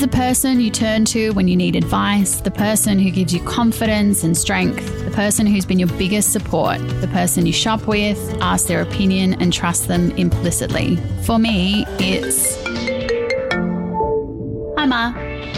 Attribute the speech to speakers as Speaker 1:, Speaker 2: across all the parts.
Speaker 1: The person you turn to when you need advice? The person who gives you confidence and strength? The person who's been your biggest support? The person you shop with, ask their opinion, and trust them implicitly? For me, it's. Hi, Ma.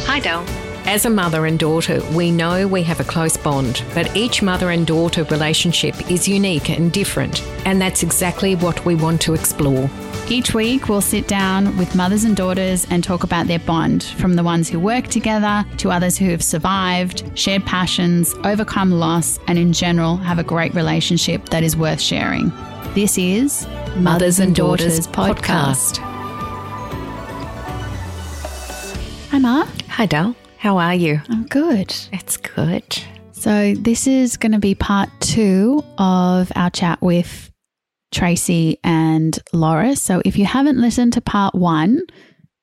Speaker 2: Hi, Del. As a mother and daughter, we know we have a close bond, but each mother and daughter relationship is unique and different, and that's exactly what we want to explore.
Speaker 1: Each week, we'll sit down with mothers and daughters and talk about their bond, from the ones who work together to others who have survived, shared passions, overcome loss, and in general have a great relationship that is worth sharing. This is
Speaker 2: Mothers and Daughters podcast.
Speaker 1: Hi, Ma.
Speaker 2: Hi, Del. How are you?
Speaker 1: I'm good.
Speaker 2: It's good.
Speaker 1: So, this is going to be part two of our chat with Tracey and Laura. So, if you haven't listened to part one,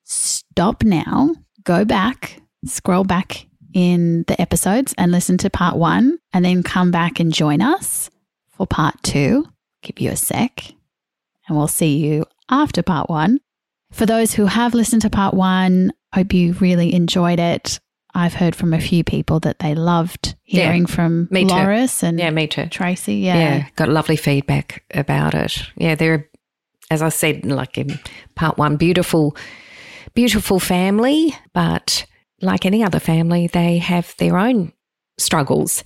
Speaker 1: stop now, go back, scroll back in the episodes and listen to part one, and then come back and join us for part two. Give you a sec, and we'll see you after part one. For those who have listened to part one, hope you really enjoyed it. I've heard from a few people that they loved hearing
Speaker 2: Yeah,
Speaker 1: from
Speaker 2: me too.
Speaker 1: Loris and
Speaker 2: Yeah, me too.
Speaker 1: Tracey.
Speaker 2: Yeah.
Speaker 1: Yeah.
Speaker 2: got lovely feedback about it. Yeah, they're, as I said, like in part one, beautiful, beautiful family, but like any other family, they have their own struggles.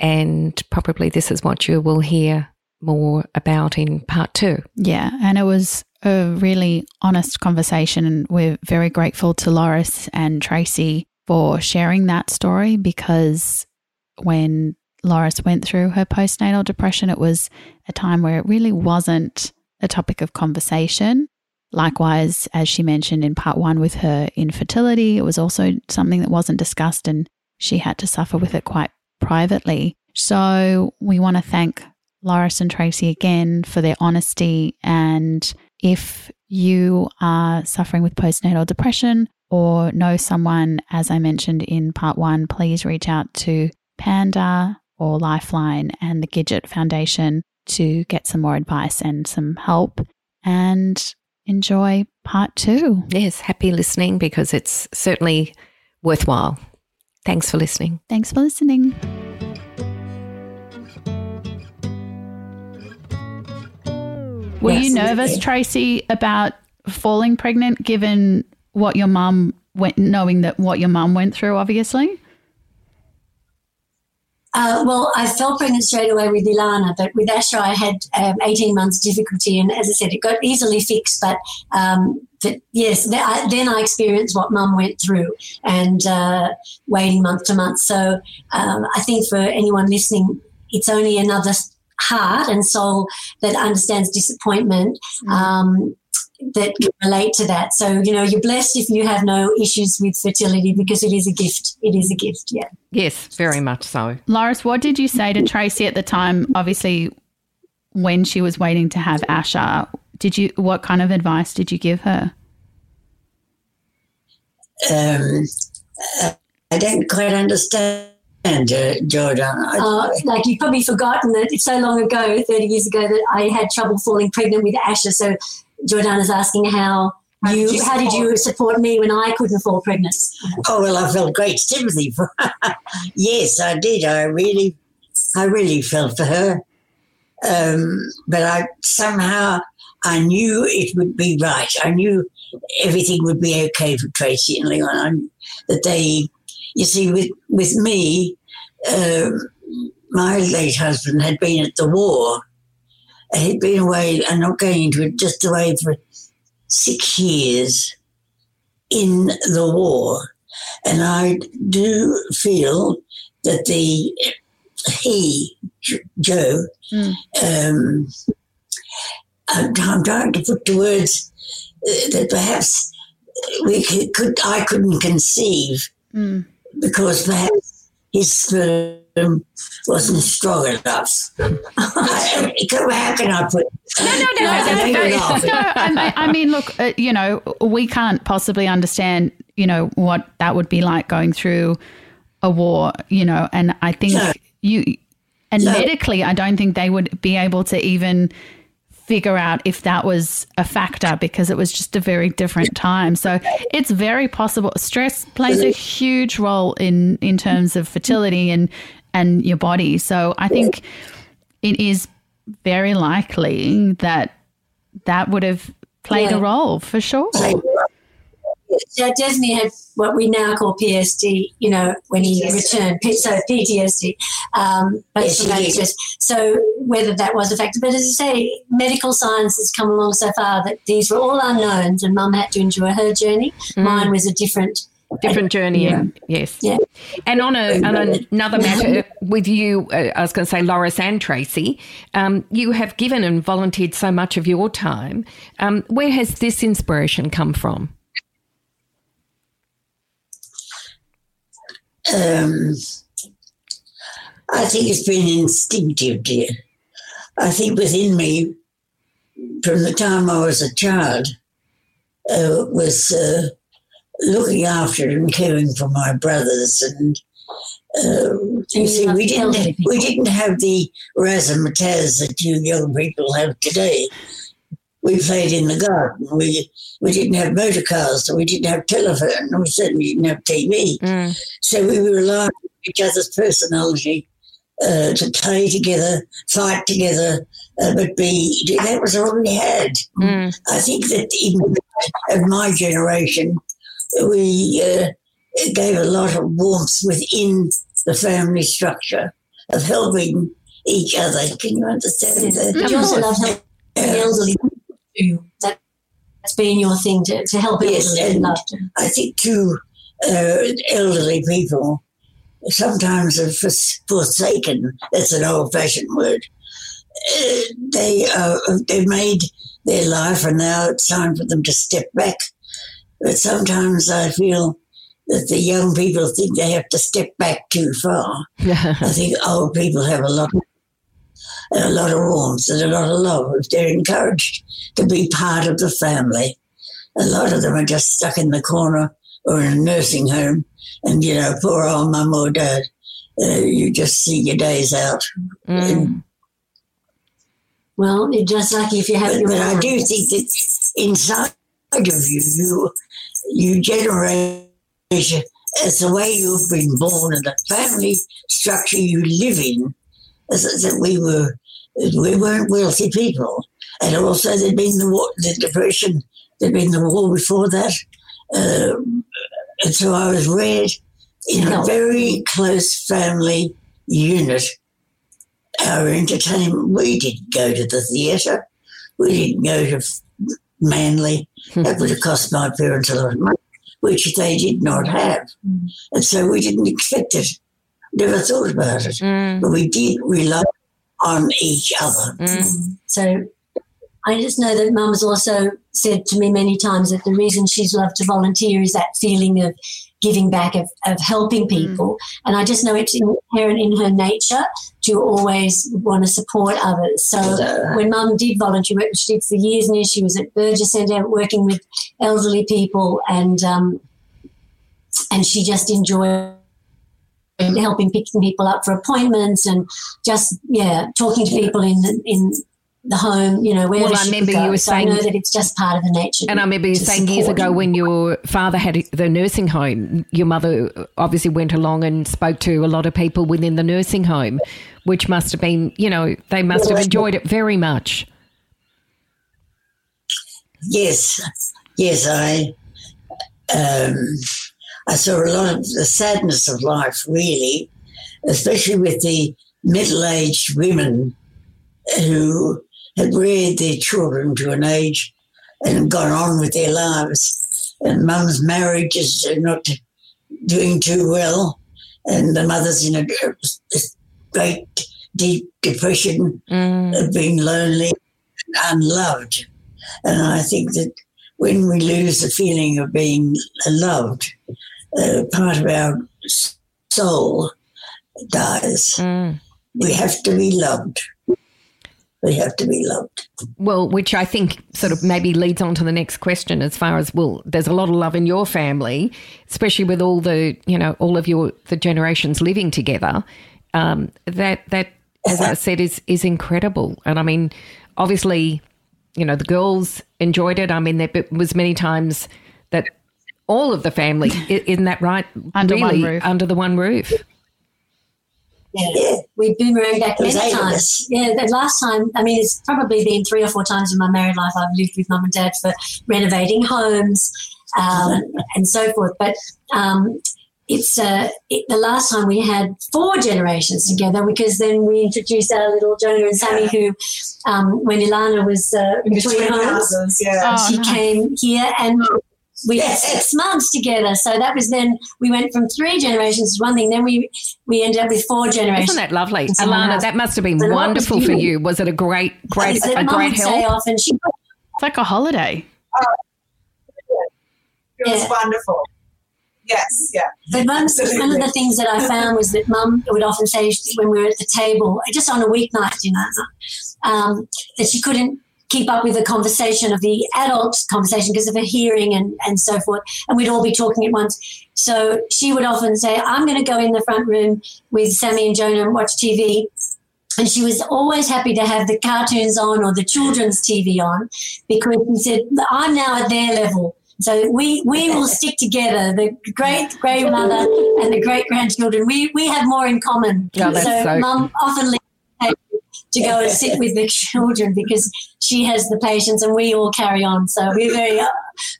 Speaker 2: And probably this is what you will hear more about in part two.
Speaker 1: Yeah, and it was a really honest conversation, and we're very grateful to Loris and Tracey for sharing that story because when Loris went through her postnatal depression, it was a time where it really wasn't a topic of conversation. Likewise, as she mentioned in part one with her infertility, it was also something that wasn't discussed and she had to suffer with it quite privately. So we want to thank Loris and Tracey again for their honesty. And if you are suffering with postnatal depression or know someone, as I mentioned in part one, please reach out to Panda or Lifeline and the Gidget Foundation to get some more advice and some help. And enjoy part two.
Speaker 2: Yes, happy listening because it's certainly worthwhile. Thanks for listening.
Speaker 1: Thanks for listening. Were you nervous, Tracey, about falling pregnant given what your mum went, knowing that what your mum went through, obviously?
Speaker 3: Uh, well, I fell pregnant straight away with Ilana, but with Asher, I had um, 18 months difficulty. And as I said, it got easily fixed. But, um, but yes, th- I, then I experienced what mum went through and uh, waiting month to month. So um, I think for anyone listening, it's only another heart and soul that understands disappointment. Um, that can relate to that. So, you know, you're blessed if you have no issues with fertility because it is a gift. It is a gift, yeah.
Speaker 2: Yes, very much so.
Speaker 1: Loris, what did you say to Tracey at the time? Obviously, when she was waiting to have Asha, did you? What kind of advice did you give her?
Speaker 4: um, uh, I don't quite understand, uh, Jordan. I,
Speaker 3: Uh, like you've probably forgotten that it's so long ago, 30 years ago, that I had trouble falling pregnant with Asha. So Jordana's asking how you,
Speaker 4: you
Speaker 3: how did you support me when I couldn't fall pregnant?
Speaker 4: oh well, I felt great sympathy for. Her. yes, I did. I really, I really felt for her. Um, but I somehow I knew it would be right. I knew everything would be okay for Tracey and Leon. I, knew that they, you see, with with me, um, my late husband had been at the war. He'd been away. I'm not going into it. Just away for six years in the war, and I do feel that the he Joe.
Speaker 1: Mm.
Speaker 4: Um, I'm, I'm trying to put to words uh, that perhaps we could, could I couldn't conceive
Speaker 1: Mm.
Speaker 4: because perhaps his wasn't strong enough. I, how can I put?
Speaker 1: No, no, no,
Speaker 4: I
Speaker 1: that's
Speaker 4: think
Speaker 1: very-
Speaker 4: we're laughing.
Speaker 1: no. I mean, I mean, look, uh, you know, we can't possibly understand, you know, what that would be like going through a war, you know, and I think
Speaker 4: No.
Speaker 1: you, and
Speaker 4: No.
Speaker 1: medically, I don't think they would be able to even figure out if that was a factor because it was just a very different time. So it's very possible. Stress plays a huge role in in terms of fertility and and your body. So I think it is very likely that that would have played yeah. a role for sure.
Speaker 3: Yeah, Desmond had what we now call PSD, you know, when he returned, so PTSD. Um, yes, so whether that was a factor, but as I say, medical science has come along so far that these were all unknowns and mum had to endure her journey. Mm. Mine was a different
Speaker 2: different journey yeah. and yes.
Speaker 3: Yeah.
Speaker 2: and on, a, on another matter with you uh, i was going to say loris and tracey um, you have given and volunteered so much of your time. Um, where has this inspiration come from?
Speaker 4: Um, i think it's been instinctive dear. I think within me from the time i was a child uh, was uh, looking after and caring for my brothers and uh, you see, we didn't we didn't have the razzmatazz that you young people have today. We played in the garden. We we didn't have motor cars. We didn't have telephone. We certainly didn't have TV. Mm. So we relied on each other's personality uh, to play together, fight together, uh, but be that was all we had. Mm. I think that in of my generation, we uh, gave a lot of warmth within the family structure of helping each other. Can you understand that?
Speaker 3: You also love helping the elderly too. That, has been your thing to, to help yes,
Speaker 4: and I think too, uh, elderly people sometimes are forsaken. That's an old-fashioned word. Uh, they uh, they made their life, and now it's time for them to step back but sometimes I feel that the young people think they have to step back too far. I think old people have a lot, a lot of warmth and a lot of love if they're encouraged to be part of the family. A lot of them are just stuck in the corner or in a nursing home, and you know, poor old mum or dad. Uh, you just see your days out.
Speaker 3: Mm. well, you're just lucky if you have
Speaker 4: but,
Speaker 3: your.
Speaker 4: But I do think that inside of you, you you generate as the way you've been born and the family structure you live in. That we were we weren't wealthy people, and also there'd been the war, the depression, there'd been the war before that, uh, and so I was raised in a very close family unit. Our entertainment, we didn't go to the theatre, we didn't go to Manly. that would have cost my parents a lot of money, which they did not have. Mm. And so we didn't expect it, never thought about it. Mm. But we did rely on each other.
Speaker 3: Mm. So I just know that Mum has also said to me many times that the reason she's loved to volunteer is that feeling of giving back, of, of helping people. Mm. And I just know it's inherent in her nature to always want to support others. So when mum did volunteer work, she did for years and years, she was at Burgess Centre working with elderly people and, um, and she just enjoyed helping picking people up for appointments and just yeah talking to people in in the home, you know, wherever
Speaker 2: well, I remember you were
Speaker 3: so
Speaker 2: saying
Speaker 3: I know that it's just part of the nature.
Speaker 2: And I remember you saying years ago when your father had the nursing home, your mother obviously went along and spoke to a lot of people within the nursing home, which must have been, you know, they must have enjoyed it very much.
Speaker 4: Yes, yes, I, um, I saw a lot of the sadness of life, really, especially with the middle-aged women who had reared their children to an age and gone on with their lives. And mum's marriage is not doing too well, and the mother's in a, great deep depression mm. of being lonely and unloved. And I think that when we lose the feeling of being loved, uh, part of our soul dies. Mm. We have to be loved. They have to be loved.
Speaker 2: Well, which I think sort of maybe leads on to the next question as far as, well, there's a lot of love in your family, especially with all the, you know, all of your, the generations living together. Um, that, that, as I said, is, is incredible. And I mean, obviously you know, the girls enjoyed it. I mean, there was many times that all of the family, isn't that right?
Speaker 1: Under
Speaker 2: really,
Speaker 1: one roof.
Speaker 2: Under the one roof.
Speaker 3: Yeah.
Speaker 4: Yeah.
Speaker 3: We've boomeranged back
Speaker 4: It
Speaker 3: many
Speaker 4: eight of
Speaker 3: times.
Speaker 4: us.
Speaker 3: Yeah, the last time, I mean, it's probably been three or four times in my married life I've lived with mum and dad for renovating homes um, and so forth. But um, it's uh, it, the last time we had four generations together because then we introduced our little Jonah and Sammy, who, um, when Ilana was uh, in between,
Speaker 5: Between
Speaker 3: homes,
Speaker 5: houses, yeah.
Speaker 1: Oh,
Speaker 3: she
Speaker 1: nice.
Speaker 3: came here and we had six months together. So that was then we went from three generations to one thing. Then we we ended up with four generations.
Speaker 2: Isn't that lovely? Alana,
Speaker 3: else.
Speaker 2: that must have been
Speaker 3: So
Speaker 2: wonderful for you. Was it a great, great,
Speaker 3: Is
Speaker 2: a great
Speaker 3: would say
Speaker 2: help?
Speaker 3: often she
Speaker 1: It's like a holiday.
Speaker 5: It was
Speaker 3: Yeah.
Speaker 5: wonderful. Yes, yeah.
Speaker 3: But mum, one of the things that I found was that mum would often say when we were at the table, just on a weeknight dinner, um, that she couldn't keep up with the conversation of the adult conversation because of her hearing and, and so forth. And we'd all be talking at once. So she would often say, I'm going to go in the front room with Sammy and Jonah and watch TV. And she was always happy to have the cartoons on or the children's TV on because she said, I'm now at their level. So we, we will stick together, the great grandmother and the great grandchildren. We, we have more in common.
Speaker 2: That's
Speaker 3: so,
Speaker 2: so-
Speaker 3: mum often leaves the table to go and sit with the children because she has the patience and we all carry on. So we're very uh,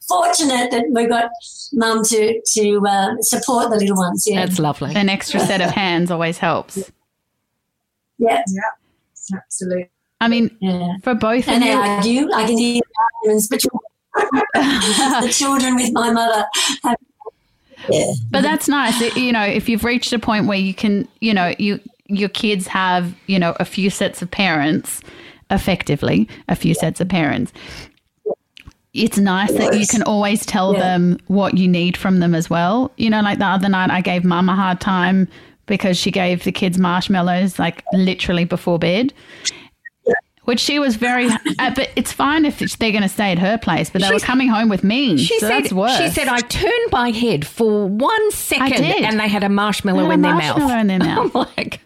Speaker 3: fortunate that we've got mum to, to uh, support the little ones. Yeah.
Speaker 2: That's lovely.
Speaker 1: An extra set of hands always helps.
Speaker 3: yeah.
Speaker 5: Absolutely.
Speaker 1: I mean,
Speaker 3: Yeah.
Speaker 1: for both of
Speaker 3: And they
Speaker 1: you,
Speaker 3: argue. I can hear the arguments between the children with my mother.
Speaker 4: Yeah.
Speaker 1: But that's nice. It- you know, if you've reached a point where you can, you know, you your kids have, you know, a few sets of parents, effectively, a few sets of parents. It's nice that you can always tell
Speaker 3: Yeah.
Speaker 1: them what you need from them as well. You know, like the other night I gave mum a hard time because she gave the kids marshmallows like literally before bed. Which she was very, uh, but it's fine if they're going to stay at her place. But they were coming home with me,
Speaker 2: She
Speaker 1: so
Speaker 2: said,
Speaker 1: that's worse.
Speaker 2: she said, I turned my head for one second
Speaker 1: did.
Speaker 2: and they had a marshmallow
Speaker 1: They had a
Speaker 2: in their
Speaker 1: marshmallow
Speaker 2: mouth.
Speaker 1: in their mouth.
Speaker 2: I'm like,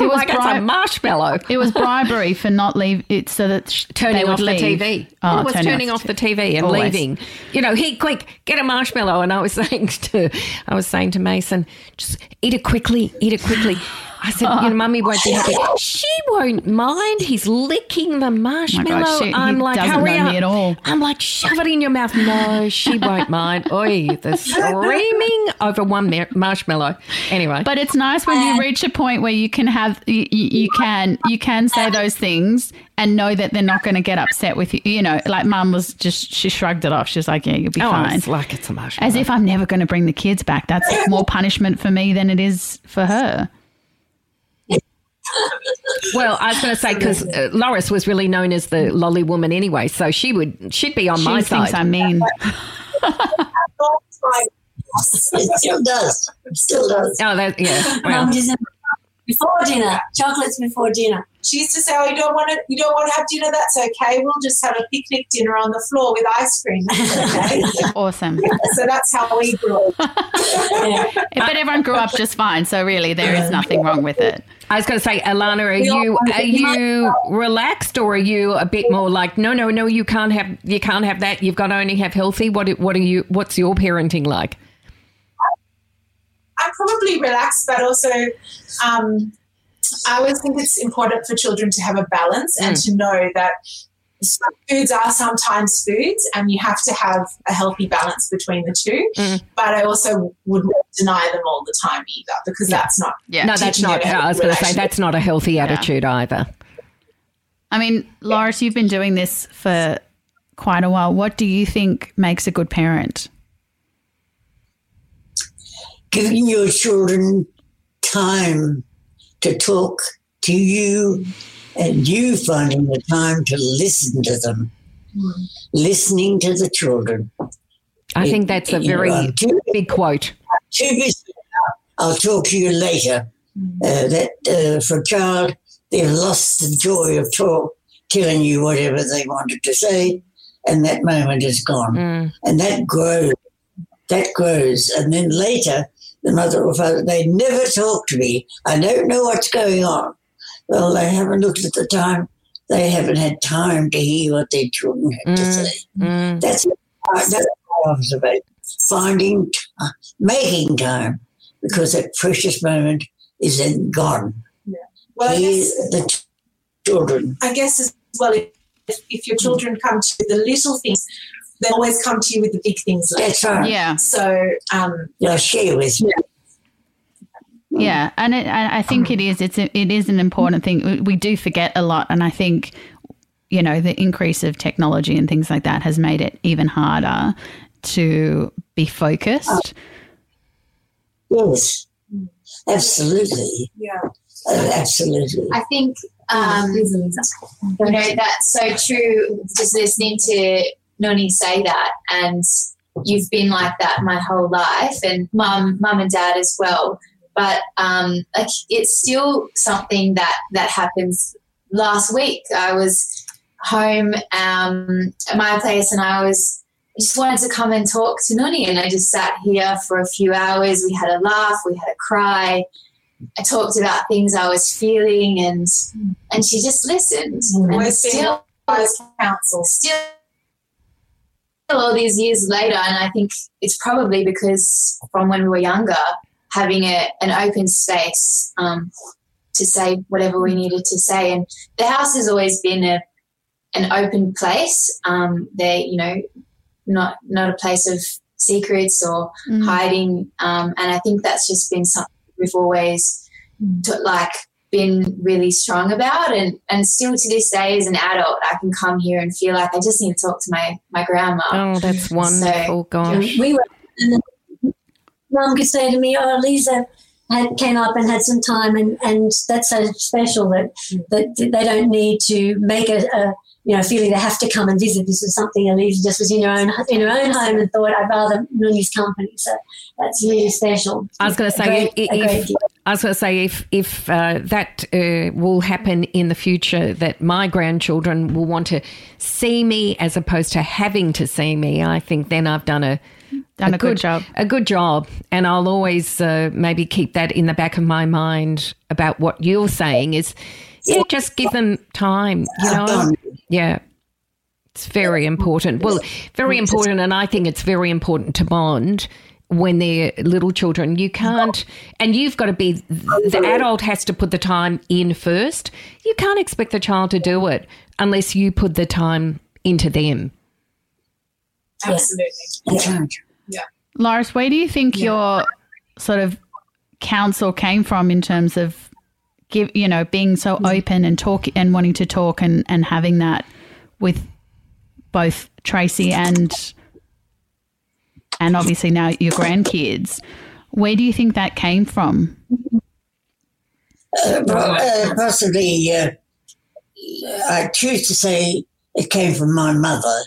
Speaker 2: I'm
Speaker 1: was
Speaker 2: like, it's a
Speaker 1: bright-
Speaker 2: marshmallow.
Speaker 1: It was bribery for not leave it so that sh-
Speaker 2: turning
Speaker 1: they would
Speaker 2: off the. TV.
Speaker 1: Oh,
Speaker 2: it was turning, off the TV and
Speaker 1: Always.
Speaker 2: leaving. You know, he quick get a marshmallow, and I was saying to, I was saying to Mason, just eat it quickly, eat it quickly. I said, you know, mummy won't be happy. She won't mind. He's licking the oh marshmallow.
Speaker 1: she-
Speaker 2: I'm like,
Speaker 1: doesn't
Speaker 2: hurry
Speaker 1: know
Speaker 2: up.
Speaker 1: me at all.
Speaker 2: I'm like, shove it in your mouth. No, she won't mind. Oi, the screaming over one mar- marshmallow. Anyway,
Speaker 1: But it's nice when you reach a point where you can have you, you you can you can say those things and know that they're not going to get upset with you. You know, like mum was just she shrugged it off. She was like, "Yeah, you'll be
Speaker 2: oh,
Speaker 1: fine."
Speaker 2: it's like it's a marshmallow.
Speaker 1: As if I'm never going to bring the kids back. That's more punishment for me than it is for her.
Speaker 2: Well, I was going to say because uh, Loris was really known as the lolly woman anyway, so she would she'd be on
Speaker 1: She
Speaker 2: my
Speaker 1: thinks
Speaker 2: side.
Speaker 1: I'm mean.
Speaker 4: It still does. It still does.
Speaker 2: oh, that yeah. Well,
Speaker 3: before dinner, chocolates before dinner.
Speaker 5: She used to say, "Oh, you don't want to, you don't want to have dinner. That's okay. We'll just have a picnic dinner on the floor with ice cream." Okay.
Speaker 1: Awesome.
Speaker 5: so that's how we grew up.
Speaker 3: Yeah.
Speaker 1: But everyone grew up just fine, so really there is nothing wrong with it.
Speaker 2: I was going to say, Alana, are you are you relaxed or are you a bit more like, no, no, no, you can't have you can't have that. You've got to only have healthy. What what are you? What's your parenting like?
Speaker 5: I'm probably relaxed, but also um, I always think it's important for children to have a balance and to know that some foods are sometimes foods, and you have to have a healthy balance between the two.
Speaker 2: Mm.
Speaker 5: But I also wouldn't deny them all the time either, because that's not.
Speaker 1: Yeah.
Speaker 2: No, that's not.
Speaker 5: you
Speaker 2: I was going to say that's not a healthy attitude either.
Speaker 1: I mean, Loris, you've been doing this for quite a while. What do you think makes a good parent?
Speaker 4: Giving your children time to talk to you and you finding the time to listen to them. Listening to the children.
Speaker 2: I think that's a very
Speaker 4: too,
Speaker 2: big quote.
Speaker 4: too busy. I'll talk to you later. Uh, that uh, for a child, they've lost the joy of talk, telling you whatever they wanted to say, and that moment is gone.
Speaker 2: Mm.
Speaker 4: And that grows. That grows. And then later, the mother or father, they never talk to me. I don't know what's going on. Well, they haven't looked at the time they haven't had time to hear what their children have to
Speaker 2: Mm.
Speaker 4: say.
Speaker 2: Mm.
Speaker 4: That's that's my observation. Finding, t- making time, because that precious moment is then gone.
Speaker 5: Well, I guess,
Speaker 4: the ch- children.
Speaker 5: I guess as well, if, if your children come to the little things, they always come to you with the big things later.
Speaker 4: That's right.
Speaker 1: Yeah.
Speaker 5: So, um,
Speaker 4: They'll share with you.
Speaker 1: Yeah, and it, I I think it is. It's a, it is an important thing. We- We do forget a lot, and I think you know the increase of technology and things like that has made it even harder to be focused.
Speaker 4: Yes, absolutely.
Speaker 5: yeah.
Speaker 4: Uh, absolutely.
Speaker 6: I think um, you know that's so true. Just listening to Noni say that, and you've been like that my whole life, and mum, mum and dad as well. But um, like it's still something that that happens. Last week, I was home um, at my place, and I was I just wanted to come and talk to Noni, and I just sat here for a few hours. We had a laugh, we had a cry. I talked about things I was feeling, and and she just listened. And
Speaker 5: Always been
Speaker 6: still,
Speaker 5: wise counsel.
Speaker 6: still, all these years later, and I think it's probably because from when we were younger, having a, an open space um, to say whatever we needed to say, and the house has always been a an open place. Um, they, you know, not not a place of secrets or
Speaker 1: Mm.
Speaker 6: hiding. Um, and I think that's just been something we've always t- like been really strong about. And, and still to this day, as an adult, I can come here and feel like I just need to talk to my, my grandma.
Speaker 2: Oh, that's wonderful. Gosh.
Speaker 3: We were, and then mum could say to me, "Oh, Lisa had, came up and had some time, and, and that's so special that that they don't need to make a, a you know feeling they have to come and visit. This was something Elisa just was in her own in her own home and thought I'd rather Nuni's company. So that's really special.
Speaker 2: I was going to say,
Speaker 3: Great-
Speaker 2: i-
Speaker 3: a
Speaker 2: if,
Speaker 3: gift.
Speaker 2: I was going to say, if if uh, that uh, will happen in the future, that my grandchildren will want to see me as opposed to having to see me, I think then I've done a
Speaker 1: Done a, good, job.
Speaker 2: a good job, and I'll always uh, maybe keep that in the back of my mind about what you're saying is, yeah, just give them time, you know,
Speaker 4: Done.
Speaker 2: Yeah. It's very important. Well, very important, and I think it's very important to bond when they're little children. You can't, and you've got to be, the adult has to put the time in first. You can't expect the child to do it unless you put the time into them.
Speaker 5: Absolutely.
Speaker 4: That's right.
Speaker 1: Loris, where do you think your sort of counsel came from in terms of give you know being so open and talk and wanting to talk and and having that with both Tracey and and obviously now your grandkids. Where do you think that came from?
Speaker 4: Uh, uh, possibly, uh, I choose to say it came from my mother,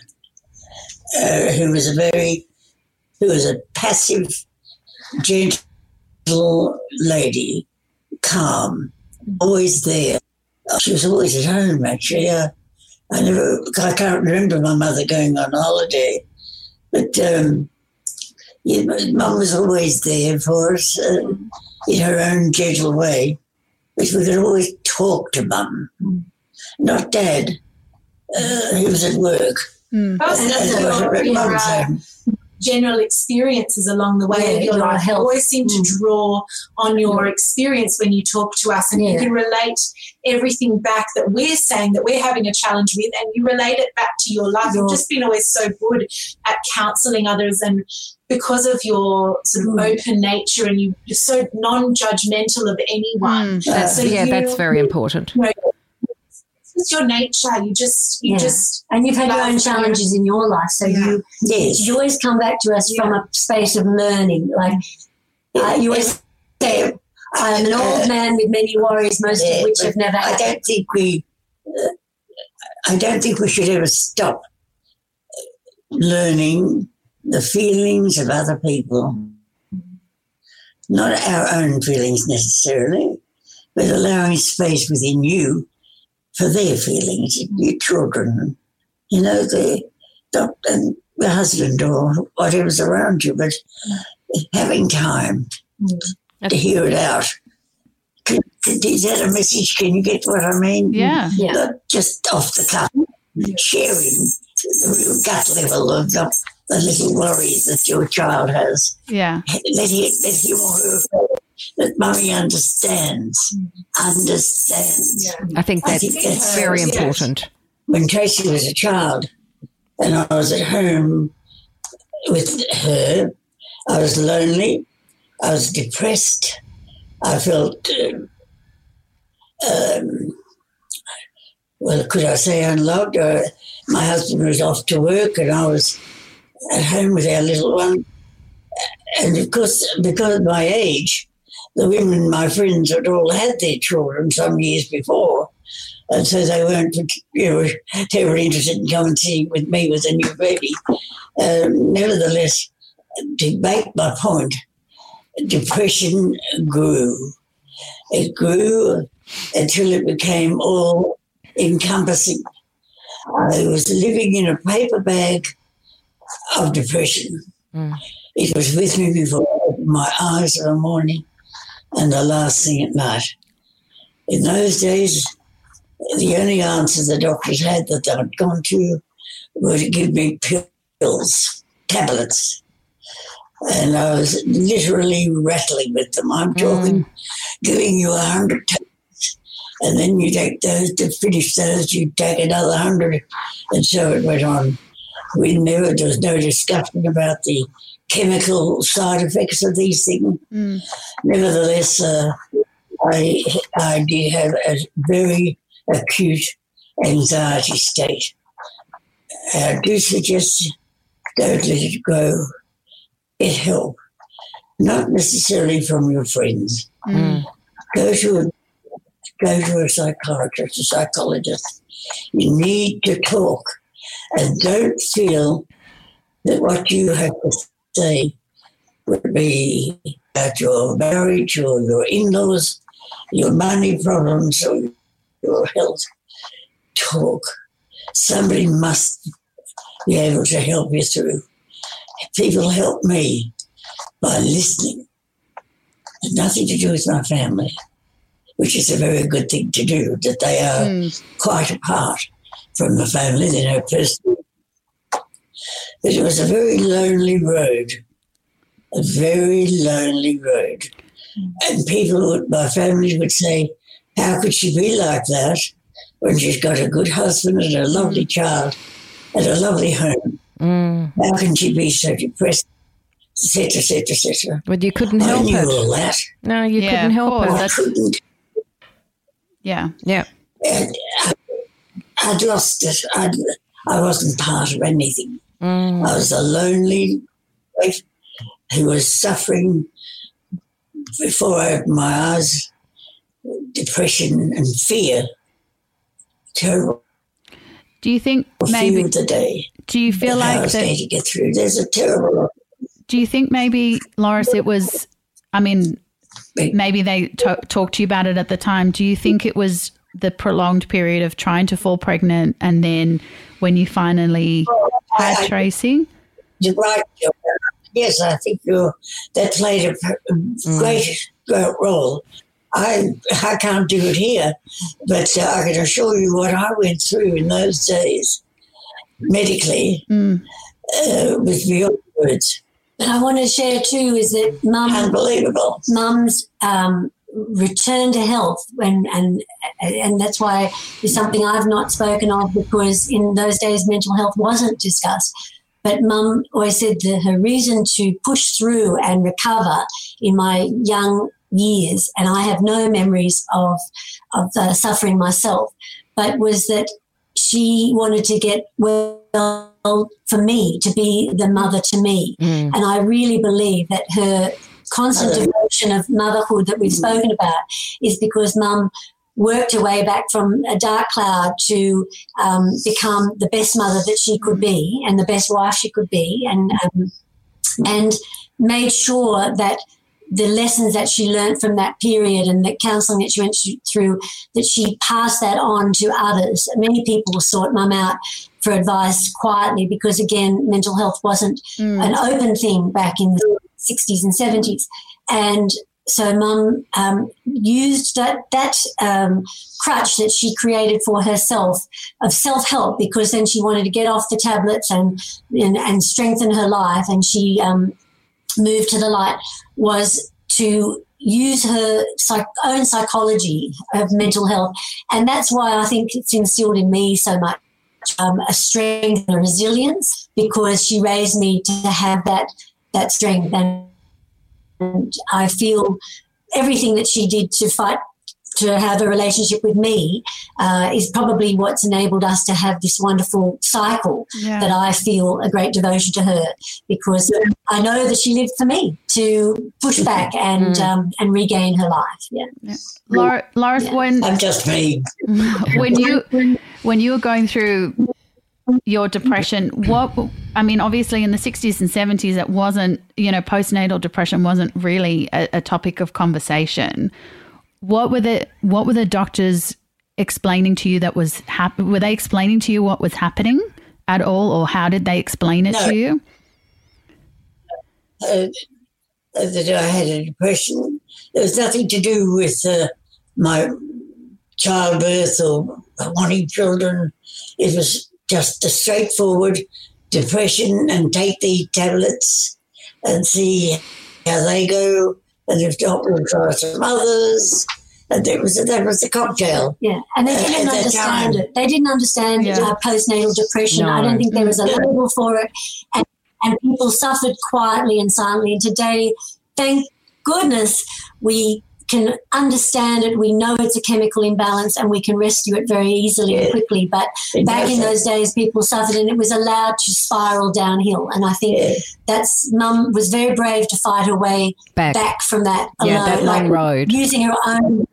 Speaker 4: uh, who was a very, who was a passive, gentle lady, calm, always there. She was always at home, actually. Uh, I never, I can't remember my mother going on holiday, but um, yeah, mum was always there for us uh, in her own gentle way. But we could always talk to mum, not dad. Uh, he was at work.
Speaker 1: Mm.
Speaker 5: Plus,
Speaker 3: And
Speaker 5: that's
Speaker 3: that's
Speaker 5: your,
Speaker 3: what
Speaker 4: At
Speaker 5: your,
Speaker 4: mum's
Speaker 5: uh,
Speaker 4: home.
Speaker 5: General experiences along the way
Speaker 3: Yeah,
Speaker 5: of your life
Speaker 3: health.
Speaker 5: always seem to
Speaker 3: Mm.
Speaker 5: draw on your experience when you talk to us and you can relate everything back that we're saying that we're having a challenge with and you relate it back to your life you've just been always so good at counseling others and because of your sort of
Speaker 3: Mm.
Speaker 5: open nature and you, you're so non-judgmental of anyone
Speaker 1: Mm.
Speaker 5: So
Speaker 2: yeah,
Speaker 5: you-
Speaker 2: that's very important.
Speaker 5: It's your nature you just you
Speaker 3: Yeah.
Speaker 5: just
Speaker 3: And you've had your own
Speaker 5: Love, yeah.
Speaker 3: challenges in your life, so
Speaker 5: Yeah.
Speaker 3: you
Speaker 4: Yes.
Speaker 3: you always come back to us from a space of learning. Like uh, you always say, "I'm an old man with many worries, most
Speaker 4: Yeah,
Speaker 3: of which have never
Speaker 4: I don't think we. Uh, I don't think we should ever stop learning the feelings of other people, not our own feelings necessarily, but allowing space within you for their feelings, your children, you know, the, the and the husband or whatever's around you, but having time mm. to hear it out. is that a message? Can you get what I mean?
Speaker 1: Yeah.
Speaker 3: Yeah.
Speaker 4: Not just off the cuff, sharing the gut level of the, the little worries that your child has.
Speaker 1: Yeah.
Speaker 4: Let him, let him or her feel that mummy understands, understands.
Speaker 5: Yeah.
Speaker 2: I think
Speaker 4: I
Speaker 2: that's
Speaker 4: think that's-
Speaker 2: very
Speaker 4: yes.
Speaker 2: important.
Speaker 4: When Tracey was a child and I was at home with her, I was lonely, I was depressed, I felt, um, um, well, could I say unloved? Uh, my husband was off to work and I was at home with our little one. And of course, because of my age, the women, my friends, had all had their children some years before. And so they weren't, you know, terribly interested in coming and see with me with a new baby. Um, nevertheless, to make my point, depression grew. It grew until it became all encompassing. I was living in a paper bag of depression.
Speaker 2: Mm.
Speaker 4: It was with me before I opened my eyes in the morning and the last thing at night. In those days, the only answer the doctors had that they'd gone to were to give me pills, tablets. And I was literally rattling with them. I'm mm. talking, giving you a hundred tablets. And then you take those, to finish those, you take another hundred. And so it went on. We never, there was no discussion about the chemical side effects of these things.
Speaker 1: Mm.
Speaker 4: Nevertheless, uh, I, I did have a very acute anxiety state. I do suggest don't let it go. Get help, not necessarily from your friends.
Speaker 1: Mm.
Speaker 4: Go to a go to a psychiatrist, a psychologist. You need to talk, and don't feel that what you have to say would be about your marriage or your in-laws, your money problems or your health. Talk. Somebody must be able to help you through. People help me by listening. It's nothing to do with my family, which is a very good thing to do, that they are
Speaker 1: Mm.
Speaker 4: quite apart from the family. They know personally. But it was a very lonely road, a very lonely road. And people, would, my family would say, How could she be like that when she's got a good husband and a lovely child and a lovely home?
Speaker 2: Mm.
Speaker 4: How can she be so depressed? Etc., etc., etc.
Speaker 2: But you couldn't
Speaker 4: I
Speaker 2: help
Speaker 4: knew
Speaker 2: it.
Speaker 4: all that.
Speaker 2: No, you
Speaker 1: Yeah,
Speaker 2: couldn't help
Speaker 1: course.
Speaker 2: it.
Speaker 4: I
Speaker 1: That's-
Speaker 4: couldn't.
Speaker 1: Yeah.
Speaker 2: Yeah.
Speaker 4: And I, I'd lost it. I'd, I wasn't part of anything.
Speaker 2: Mm.
Speaker 4: I was a lonely wife who was suffering before I opened my eyes, depression and fear. Terrible
Speaker 1: Do you think maybe
Speaker 4: the day.
Speaker 1: do you feel
Speaker 4: how I
Speaker 1: like
Speaker 4: was going to get through. There's a terrible
Speaker 1: do you think maybe Loris it was I mean maybe they to- talked to you about it at the time. Do you think it was the prolonged period of trying to fall pregnant and then when you finally had
Speaker 4: I- I-
Speaker 1: Tracey?
Speaker 4: You're right. Yes, I think you're, that played a great, great role. I I can't do it here, but uh, I can assure you what I went through in those days, medically,
Speaker 1: Mm.
Speaker 4: uh, was beyond words.
Speaker 3: But I want to share too is that mum
Speaker 4: Unbelievable.
Speaker 3: mum's um, return to health when and and that's why it's something I've not spoken of because in those days mental health wasn't discussed. But mum always said that her reason to push through and recover in my young years, and I have no memories of of uh, suffering myself, but was that she wanted to get well for me to be the mother to me,
Speaker 2: Mm.
Speaker 3: and I really believe that her constant devotion of motherhood that we've spoken about is because mum worked her way back from a dark cloud to um, become the best mother that she could be and the best wife she could be and um, and made sure that the lessons that she learned from that period and the counselling that she went through that she passed that on to others. Many people sought mum out for advice quietly because again mental health wasn't
Speaker 1: Mm.
Speaker 3: an open thing back in the 60s and 70s. And so mum um, used that that um, crutch that she created for herself of self help because then she wanted to get off the tablets and and, and strengthen her life, and she um, moved to the light was to use her psych- own psychology of mental health, and that's why I think it's instilled in me so much um, a strength and a resilience because she raised me to have that that strength and, and I feel everything that she did to fight to have a relationship with me uh, is probably what's enabled us to have this wonderful cycle
Speaker 1: Yeah.
Speaker 3: that I feel a great devotion to her because I know that she lived for me to push back and um, and regain her life. Yeah.
Speaker 1: Laura, Loris,
Speaker 3: Yeah.
Speaker 1: when
Speaker 4: I'm just me.
Speaker 1: when you when you were going through your depression, what I mean, obviously in the sixties and seventies, it wasn't you know postnatal depression wasn't really a, a topic of conversation. What were the what were the doctors explaining to you that was hap- Were they explaining to you what was happening at all, or how did they explain it
Speaker 4: No.
Speaker 1: to you?
Speaker 4: uh, that I had a depression. it was nothing to do with uh, my childbirth or wanting children. It was just a straightforward depression and take the tablets and see how they go. And if not, we'll try some others. And it was that was a cocktail.
Speaker 3: Yeah, and they
Speaker 4: Uh,
Speaker 3: didn't
Speaker 4: at that
Speaker 3: understand
Speaker 4: time.
Speaker 3: it. They didn't understand
Speaker 1: Yeah.
Speaker 3: uh, postnatal depression. I don't think there was a label for it, and and people suffered quietly and silently. And today, thank goodness, we can understand it. We know it's a chemical imbalance, and we can rescue it very easily and quickly. But
Speaker 4: It
Speaker 3: back in
Speaker 4: doesn't.
Speaker 3: those days, people suffered, and it was allowed to spiral downhill. And I think
Speaker 4: Yeah.
Speaker 3: that's mum was very brave to fight her way
Speaker 2: Back.
Speaker 3: back from that.
Speaker 2: Yeah,
Speaker 3: alone,
Speaker 2: that long
Speaker 3: like
Speaker 2: road.
Speaker 3: using her own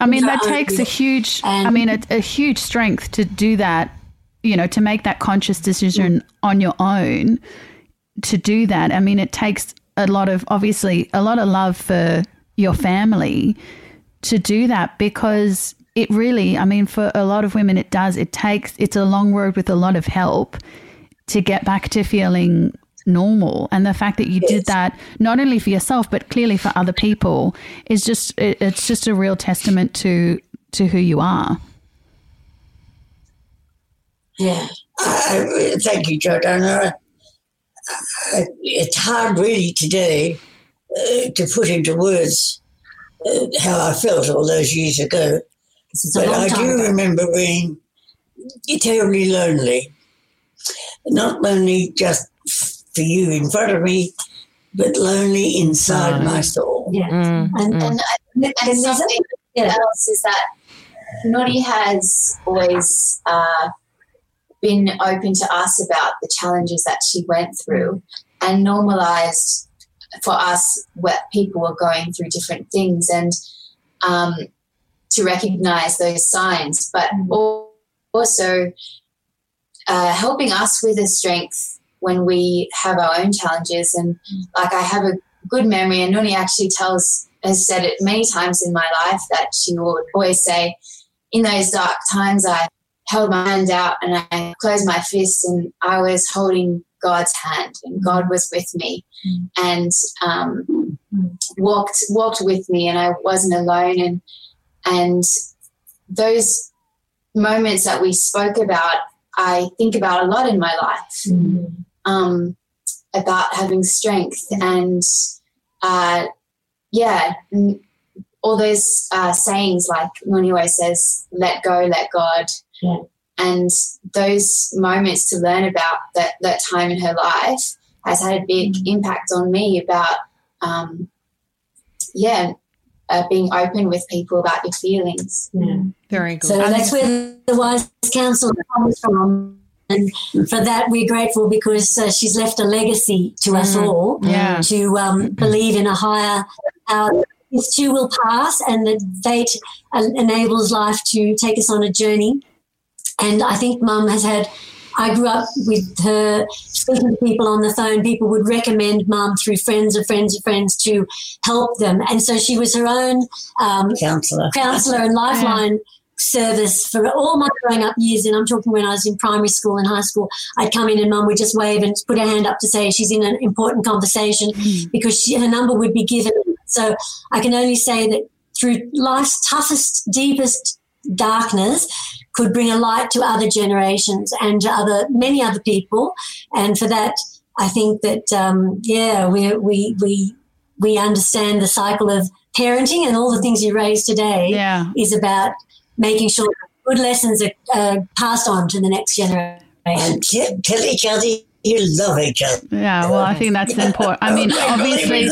Speaker 1: I mean, that takes a
Speaker 3: yeah.
Speaker 1: huge, I mean, a, a huge strength to do that, you know, to make that conscious decision mm. on your own to do that. I mean, it takes a lot of, obviously, a lot of love for your family to do that because it really, I mean, for a lot of women, it does, it takes, it's a long road with a lot of help to get back to feeling normal and the fact that you did that not only for yourself but clearly for other people is just it, it's just a real testament to to who you are
Speaker 3: yeah.
Speaker 4: I, I, thank you, Jordana. It's hard, really, today to put into words uh, how I felt all those years ago.
Speaker 3: This
Speaker 4: But I do
Speaker 3: ago.
Speaker 4: remember being terribly lonely. Not lonely just for you in front of me, but lonely inside
Speaker 2: Mm.
Speaker 4: my soul.
Speaker 3: Yeah.
Speaker 2: Mm,
Speaker 3: And,
Speaker 2: mm.
Speaker 6: And, and
Speaker 3: there's a-
Speaker 6: something
Speaker 3: yeah.
Speaker 6: else is that Noni has always uh, been open to us about the challenges that she went through and normalized for us what people were going through different things and um, to recognize those signs, but al- also uh, helping us with the strength when we have our own challenges. And like I have a good memory, and Nuni actually tells has said it many times in my life that she would always say, in those dark times, I held my hands out and I closed my fists, and I was holding God's hand, and God was with me, and um, walked walked with me, and I wasn't alone. And and those moments that we spoke about, I think about a lot in my life um, about having strength and uh, yeah, all those uh, sayings like Noni always says, "Let go, let God,"
Speaker 3: Yeah.
Speaker 6: and those moments to learn about that that time in her life has had a big impact on me about um, yeah. Uh, being open with people about your feelings.
Speaker 3: Yeah.
Speaker 2: Very good.
Speaker 3: So that's where the wise counsel comes from. And for that, we're grateful because uh, she's left a legacy to us all
Speaker 1: Yeah.
Speaker 3: to um, believe in a higher power. This too will pass, and the date uh, enables life to take us on a journey. And I think Mum has had. I grew up with her speaking to people on the phone. People would recommend Mum through friends of friends of friends to help them, and so she was her own um,
Speaker 4: Counselor.
Speaker 3: counselor and lifeline service for all my growing up years. And I'm talking when I was in primary school and high school. I'd come in and mum would just wave and put her hand up to say she's in an important conversation because she, her number would be given. So I can only say that through life's toughest, deepest darkness could bring a light to other generations and to other many other people. And for that, I think that um, yeah, we we we we understand the cycle of parenting and all the things you raised today.
Speaker 1: Yeah.
Speaker 3: is about making sure good lessons are uh, passed on to the next generation.
Speaker 4: And t- tell each other you love each other.
Speaker 1: Yeah, well, I think that's important. I mean, obviously,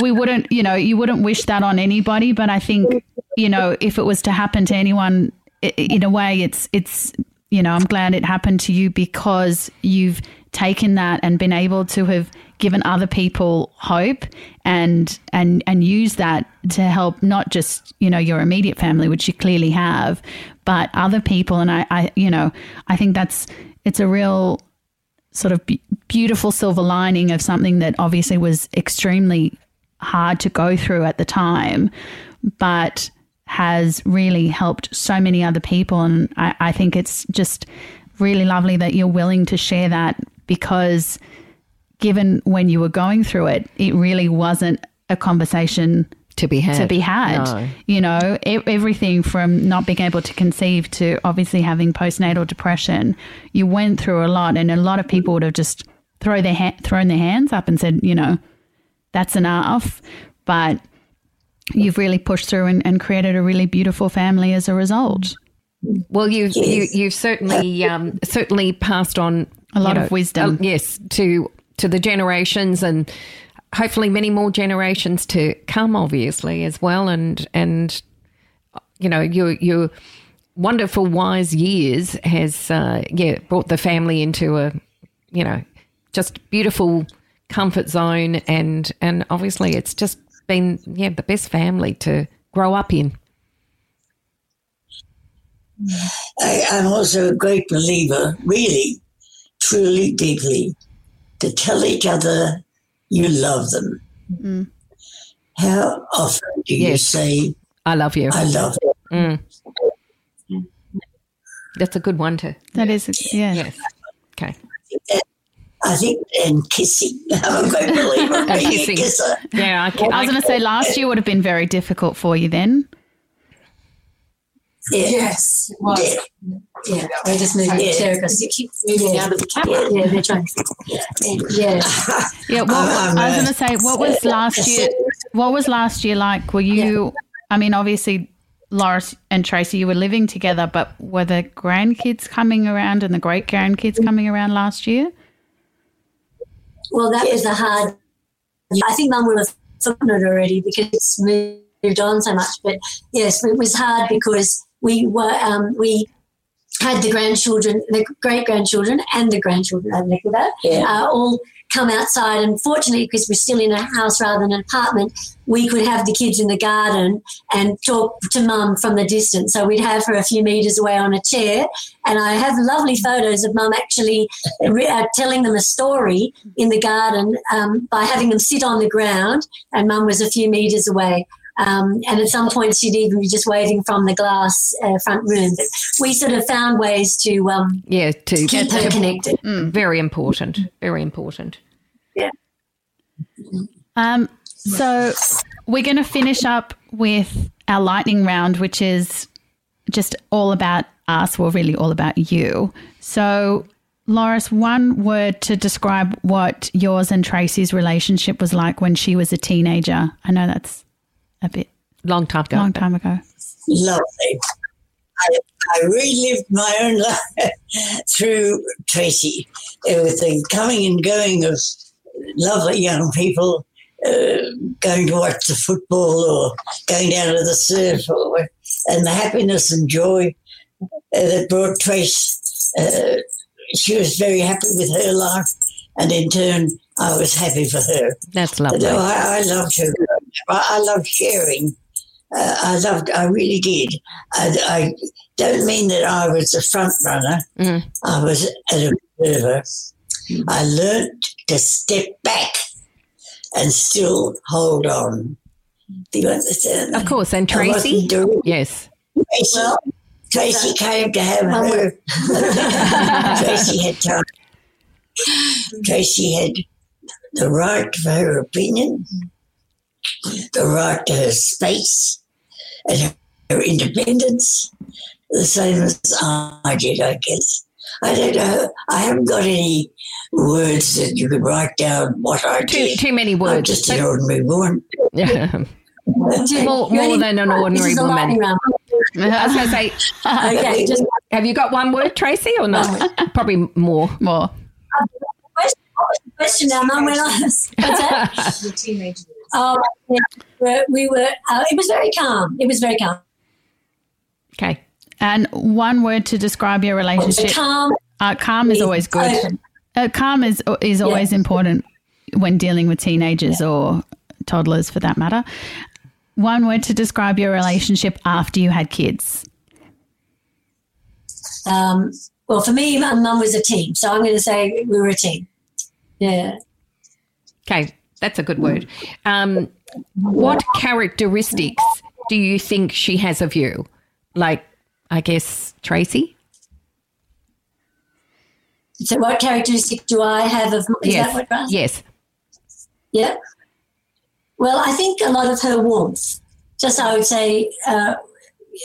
Speaker 1: we wouldn't, you know, you wouldn't wish that on anybody, but I think, you know, if it was to happen to anyone, i- in a way, it's, it's, you know, I'm glad it happened to you because you've taken that and been able to have given other people hope and and and use that to help not just you know your immediate family which you clearly have but other people. And I, I you know I think that's it's a real sort of be- beautiful silver lining of something that obviously was extremely hard to go through at the time, but has really helped so many other people. And I, I think it's just really lovely that you're willing to share that because given when you were going through it, it really wasn't a conversation
Speaker 2: To be had.
Speaker 1: to be had.
Speaker 2: No.
Speaker 1: You know, everything from not being able to conceive to obviously having postnatal depression. You went through a lot, and a lot of people would have just throw their ha- thrown their hands up and said, you know, that's enough. But you've really pushed through and, and created a really beautiful family as a result.
Speaker 2: Well, you you you've certainly um, certainly passed on
Speaker 1: A lot
Speaker 2: you
Speaker 1: of wisdom.
Speaker 2: uh, yes, to to the generations and hopefully many more generations to come. Obviously, as well, and and you know your your wonderful wise years has uh, yeah brought the family into a you know just beautiful comfort zone and and obviously it's just been yeah the best family to grow up in.
Speaker 4: I, I'm also a great believer, really, truly, deeply, to tell each other you love them. Mm-hmm. How often do you say,
Speaker 2: I love you.
Speaker 4: I love you? Mm.
Speaker 2: That's a good one to
Speaker 1: That is, yeah.
Speaker 2: yes. Okay.
Speaker 4: I think, and kissing. I'm a great believer of being a
Speaker 2: kissing.
Speaker 4: kisser.
Speaker 2: Yeah, I, can,
Speaker 1: I was going to say last year would have been very difficult for you then.
Speaker 4: Yeah.
Speaker 5: Yes, it was.
Speaker 4: Yeah.
Speaker 3: Yeah, they're just moving
Speaker 4: Yeah.
Speaker 3: the chair because you keep moving out of the camera. Yeah, they're trying to. Yeah.
Speaker 1: Yeah, what, oh,
Speaker 4: I'm,
Speaker 1: I was going to say, what was last year? What was last year like? Were you? I mean, obviously, Loris and Tracey, you were living together, but were the grandkids coming around and the great grandkids mm. coming around last year?
Speaker 3: Well, that was a hard. I think Mum would have forgotten it already because it's moved on so much. But yes, it was hard because we were um, we had the grandchildren, the great grandchildren, and the grandchildren. I think about
Speaker 4: Yeah.
Speaker 3: uh, all come outside. And fortunately, because we're still in a house rather than an apartment, we could have the kids in the garden and talk to Mum from the distance. So we'd have her a few meters away on a chair, and I have lovely photos of Mum actually re- uh, telling them a story in the garden um, by having them sit on the ground, and Mum was a few meters away. Um, and at some point, she'd even be just waving from the glass uh, front room. But we sort of found ways to um,
Speaker 2: Yeah, to
Speaker 3: keep her connected.
Speaker 2: very important. Very important.
Speaker 1: Um, so we're going to finish up with our lightning round, which is just all about us, well, really all about you. So, Loris, one word to describe what yours and Tracey's relationship was like when she was a teenager. I know that's a bit
Speaker 2: Long time ago.
Speaker 1: long time ago.
Speaker 4: Lovely. I, I relived my own life through Tracey uh, with the coming and going of lovely young people uh, going to watch the football or going down to the surf or, and the happiness and joy uh, that brought Trace. Uh, she was very happy with her life, and in turn, I was happy for her.
Speaker 2: That's lovely.
Speaker 4: No, I, I loved her. I, I loved sharing. Uh, I loved. I really did. I, I don't mean that I was a front runner.
Speaker 2: Mm.
Speaker 4: I was an observer. I learnt to step back and still hold on. Do you understand?
Speaker 2: Of course. And
Speaker 4: I wasn't
Speaker 2: Tracey?
Speaker 4: doing-
Speaker 2: Yes.
Speaker 4: Tracey, Tracey came to have
Speaker 3: One
Speaker 4: her. Tracey had time. Tracey had the right to her opinion, the right to her space, and her independence, the same as I did, I guess. I don't know. I haven't got any words that you could write down what I
Speaker 2: Too,
Speaker 4: did.
Speaker 2: too many
Speaker 4: I'm
Speaker 2: words.
Speaker 4: just an ordinary woman.
Speaker 2: More- more than an ordinary
Speaker 3: This is a
Speaker 2: woman. I was going to say,
Speaker 3: Okay, just
Speaker 2: have you got one word, Tracey, or not? Probably more.
Speaker 1: More.
Speaker 3: question, what was the question now, Mum? When I was, what's that?
Speaker 5: The.
Speaker 3: Oh, yeah. We're- we were. Uh, it was very calm. It was very calm.
Speaker 2: Okay.
Speaker 1: And one word to describe your relationship.
Speaker 3: Calm.
Speaker 1: Uh, calm is always good. Uh, calm is is always important when dealing with teenagers or toddlers, for that matter. One word to describe your relationship after you had kids.
Speaker 3: Um, well, for me, my mum was a team, so I'm going to say we were a team. Yeah.
Speaker 2: Okay. That's a good word. Um, what characteristics do you think she has of you? Like, I guess, Tracey?
Speaker 3: So, what characteristic do I have of? Is
Speaker 2: yes.
Speaker 3: that what?
Speaker 2: Yes.
Speaker 3: Yeah. Well, I think a lot of her warmth. Just I would say uh,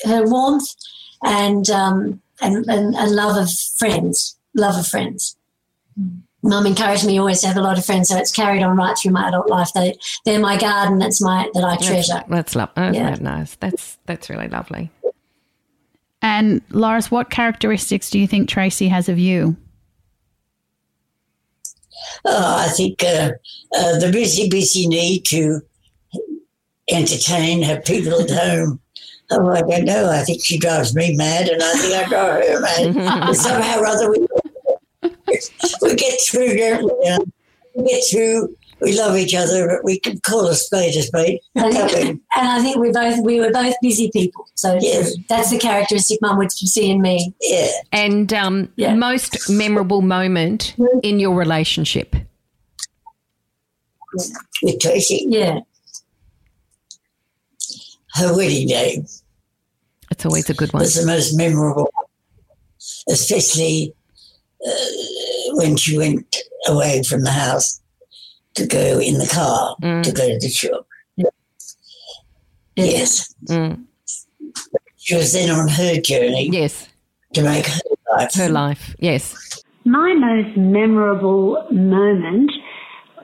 Speaker 3: her warmth and, um, and and and love of friends, love of friends. Mum encouraged me always to have a lot of friends, so it's carried on right through my adult life. They they're my garden. That's my that I treasure.
Speaker 2: That's, that's, lo- that's
Speaker 3: Yeah.
Speaker 2: nice. That's, that's really lovely.
Speaker 1: And Loris, what characteristics do you think Tracey has of you?
Speaker 4: Oh, I think uh, uh, the busy, busy need to entertain, have people at home. Oh, I don't know. I think she drives me mad, and I think I drive her mad. somehow or other, we, we get through, we? Uh, We get through. We love each other, but we can call a spade a spade.
Speaker 3: And,
Speaker 4: can't
Speaker 3: and I think we both we were both busy people. So
Speaker 4: Yes.
Speaker 3: that's the characteristic Mum would see in me.
Speaker 4: Yeah.
Speaker 2: And um,
Speaker 3: Yeah.
Speaker 2: most memorable moment in your relationship?
Speaker 4: With Tracey,
Speaker 3: Yeah.
Speaker 4: her wedding day
Speaker 2: It's always a good one.
Speaker 4: was the most memorable, especially uh, when she went away from the house to go in the car
Speaker 2: Mm.
Speaker 4: to go to the shop. Yes.
Speaker 2: Mm.
Speaker 4: She was then on her journey
Speaker 2: Yes,
Speaker 4: to make her life.
Speaker 2: her life. Yes.
Speaker 7: My most memorable moment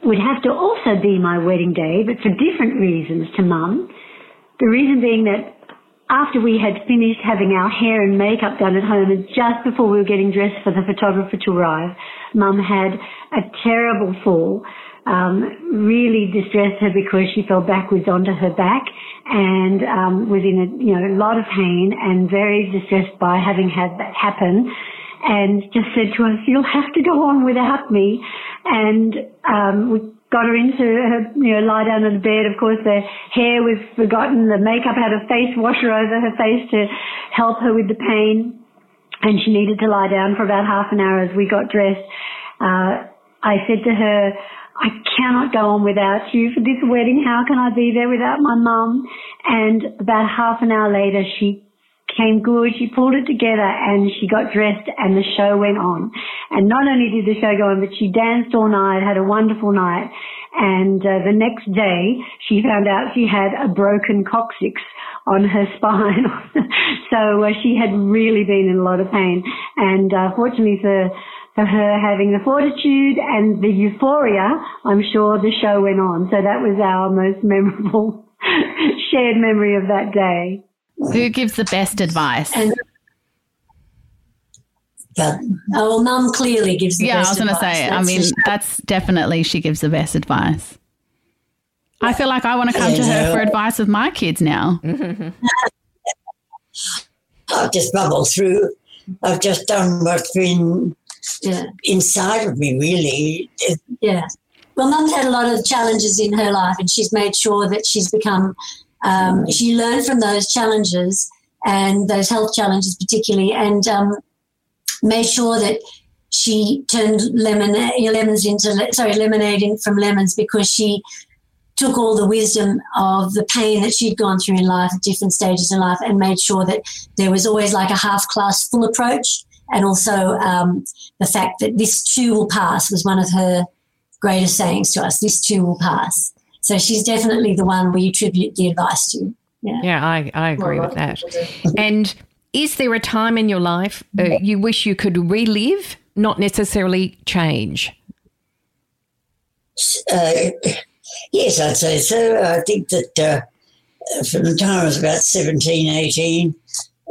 Speaker 7: would have to also be my wedding day, but for different reasons to mum. The reason being that after we had finished having our hair and makeup done at home and just before we were getting dressed for the photographer to arrive, mum had a terrible fall. Um, really distressed her because she fell backwards onto her back and um, was in a you know a lot of pain and very distressed by having had that happen and just said to us, "You'll have to go on without me." And um, we got her into her, you know, lie down on the bed. Of course, the hair was forgotten, the makeup had a face washer over her face to help her with the pain, and she needed to lie down for about half an hour as we got dressed. Uh, I said to her, I cannot go on without you for this wedding. How can I be there without my mum? And about half an hour later, she came good. She pulled it together and she got dressed and the show went on. And not only did the show go on, but she danced all night, had a wonderful night. And uh, the next day, she found out she had a broken coccyx on her spine. so uh, she had really been in a lot of pain. And uh, fortunately for for her having the fortitude and the euphoria, I'm sure the show went on. So that was our most memorable shared memory of that day.
Speaker 1: Who gives the best advice?
Speaker 3: And
Speaker 4: But
Speaker 3: oh, well, Mum clearly gives the
Speaker 1: yeah, I was going to say, I
Speaker 3: that's for
Speaker 1: mean,
Speaker 3: sure.
Speaker 1: that's definitely she gives the best advice. I feel like I want to come to her for advice with my kids now.
Speaker 4: I've just bubbled through. I've just done what's been
Speaker 3: yeah.
Speaker 4: inside of me, really.
Speaker 3: Yeah. Well, Mum's had a lot of challenges in her life, and she's made sure that she's become. Um, she learned from those challenges and those health challenges, particularly, and um, made sure that she turned lemon lemons into sorry lemonade in, from lemons because she took all the wisdom of the pain that she'd gone through in life at different stages in life and made sure that there was always like a half class full approach and also um, the fact that this too will pass was one of her greatest sayings to us this too will pass so she's definitely the one we attribute the advice to Yeah.
Speaker 2: Yeah, I, I agree
Speaker 5: Well,
Speaker 2: with
Speaker 5: a
Speaker 2: that.
Speaker 5: of people do.
Speaker 2: And is there a time in your life uh, you wish you could relive, not necessarily change?
Speaker 4: Uh, yes, I'd say so. I think that uh, from the time I was about 17, 18,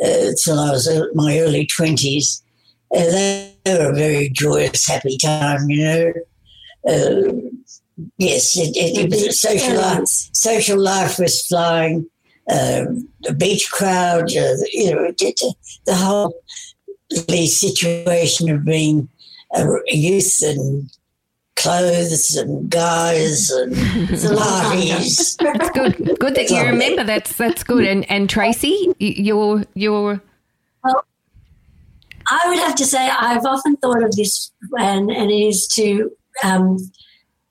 Speaker 4: uh, till I was in my early 20s, uh, they were a very joyous, happy time, you know. Uh, yes, it, it, it was social life. Social life was flying. Um, the beach crowd, uh, you know, the whole the situation of being a youth and clothes and guys and parties.
Speaker 2: That's good. Good that you remember. That's that's good. And and Tracey, y- your your
Speaker 3: I would have to say I've often thought of this, and, and it is to um,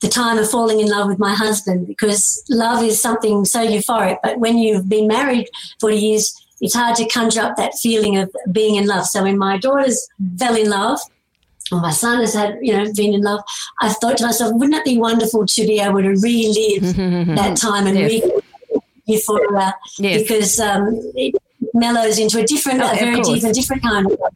Speaker 3: the time of falling in love with my husband because love is something so euphoric. But when you've been married for years, it's hard to conjure up that feeling of being in love. So when my daughters fell in love, or my son has had, you know, been in love, I thought to myself, wouldn't it be wonderful to be able to relive that time and
Speaker 2: Yes.
Speaker 3: relive euphoria
Speaker 2: Yes.
Speaker 3: because um, it mellows into a different,
Speaker 2: Oh,
Speaker 3: a very deep and different kind of love.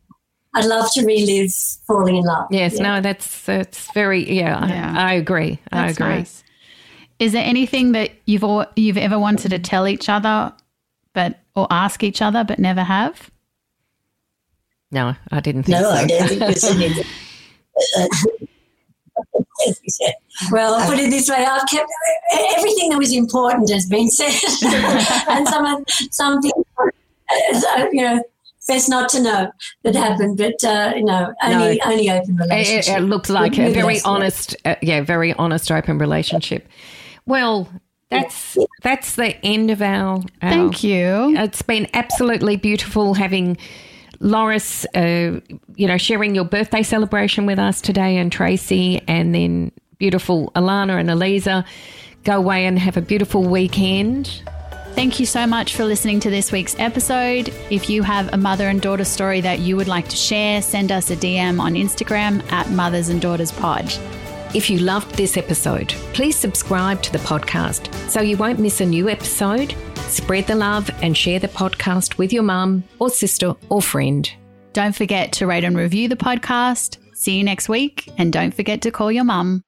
Speaker 3: I'd love to relive falling in love.
Speaker 2: yes,
Speaker 3: Yeah.
Speaker 2: no, that's that's very yeah.
Speaker 1: Yeah.
Speaker 2: I, I agree. I agree.
Speaker 1: nice. Is there anything that you've all, you've ever wanted to tell each other, but or ask each other, but never have?
Speaker 2: No, I didn't think
Speaker 4: No,
Speaker 2: so.
Speaker 4: I don't think there's anything.
Speaker 3: Well, put it this way: I've kept everything that was important has been said, and some of some things, uh, you know, best not to know that happened. But uh, you know, only only open
Speaker 2: It,
Speaker 3: relationship.
Speaker 2: it looks like a very honest, uh, yeah, very honest, open relationship. Well, that's that's the end of our. our
Speaker 1: Thank you.
Speaker 2: It's been absolutely beautiful having Loris, uh, you know, sharing your birthday celebration with us today, and Tracey, and then beautiful Alana and Eliza. Go away and have a beautiful weekend.
Speaker 1: Thank you so much for listening to this week's episode. If you have a mother and daughter story that you would like to share, send us a DM on Instagram at Mothers and Daughters Pod.
Speaker 2: If you loved this episode, please subscribe to the podcast so you won't miss a new episode. Spread the love and share the podcast with your mum or sister or friend.
Speaker 1: Don't forget to rate and review the podcast. See you next week, and don't forget to call your mum.